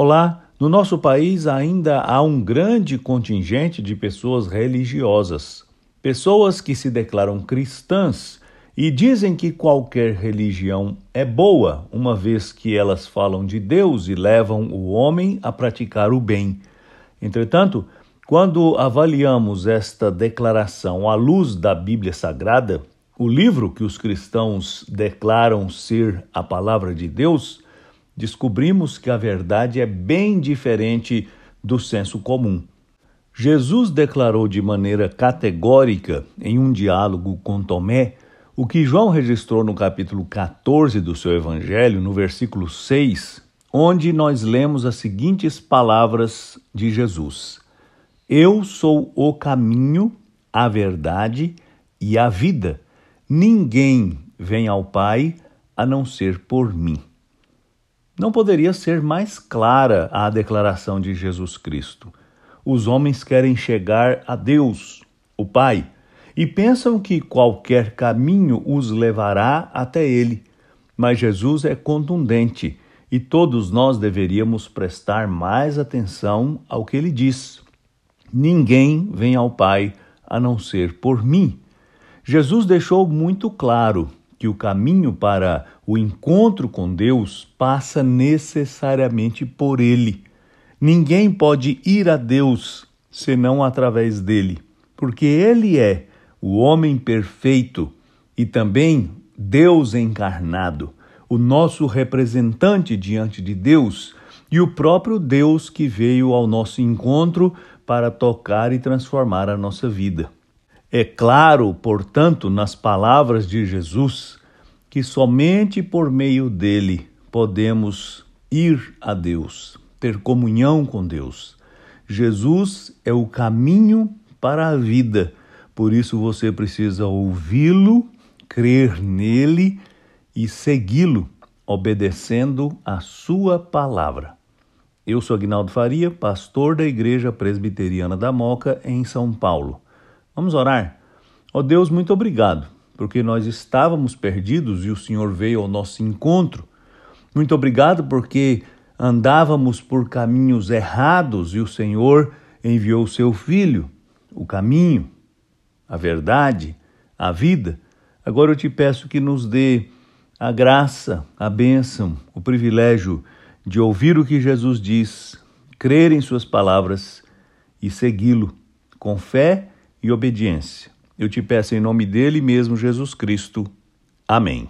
Olá, no nosso país ainda há um grande contingente de pessoas religiosas, pessoas que se declaram cristãs e dizem que qualquer religião é boa, uma vez que elas falam de Deus e levam o homem a praticar o bem. Entretanto, quando avaliamos esta declaração à luz da Bíblia Sagrada, o livro que os cristãos declaram ser a palavra de Deus, descobrimos que a verdade é bem diferente do senso comum. Jesus declarou de maneira categórica, em um diálogo com Tomé, o que João registrou no capítulo 14 do seu Evangelho, no versículo 6, onde nós lemos as seguintes palavras de Jesus: Eu sou o caminho, a verdade e a vida. Ninguém vem ao Pai a não ser por mim. Não poderia ser mais clara a declaração de Jesus Cristo. Os homens querem chegar a Deus, o Pai, e pensam que qualquer caminho os levará até Ele. Mas Jesus é contundente e todos nós deveríamos prestar mais atenção ao que ele diz. Ninguém vem ao Pai a não ser por mim. Jesus deixou muito claro que o caminho para o encontro com Deus passa necessariamente por Ele. Ninguém pode ir a Deus senão através dele, porque Ele é o homem perfeito e também Deus encarnado, o nosso representante diante de Deus e o próprio Deus que veio ao nosso encontro para tocar e transformar a nossa vida. É claro, portanto, nas palavras de Jesus, que somente por meio dele podemos ir a Deus, ter comunhão com Deus. Jesus é o caminho para a vida, por isso você precisa ouvi-lo, crer nele e segui-lo, obedecendo a sua palavra. Eu sou Agnaldo Faria, pastor da Igreja Presbiteriana da Moca, em São Paulo. Vamos orar? Ó oh Deus, muito obrigado, porque nós estávamos perdidos e o Senhor veio ao nosso encontro. Muito obrigado porque andávamos por caminhos errados e o Senhor enviou o seu Filho, o caminho, a verdade, a vida. Agora eu te peço que nos dê a graça, a bênção, o privilégio de ouvir o que Jesus diz, crer em Suas palavras e segui-lo com fé e obediência. Eu te peço em nome dele mesmo, Jesus Cristo. Amém.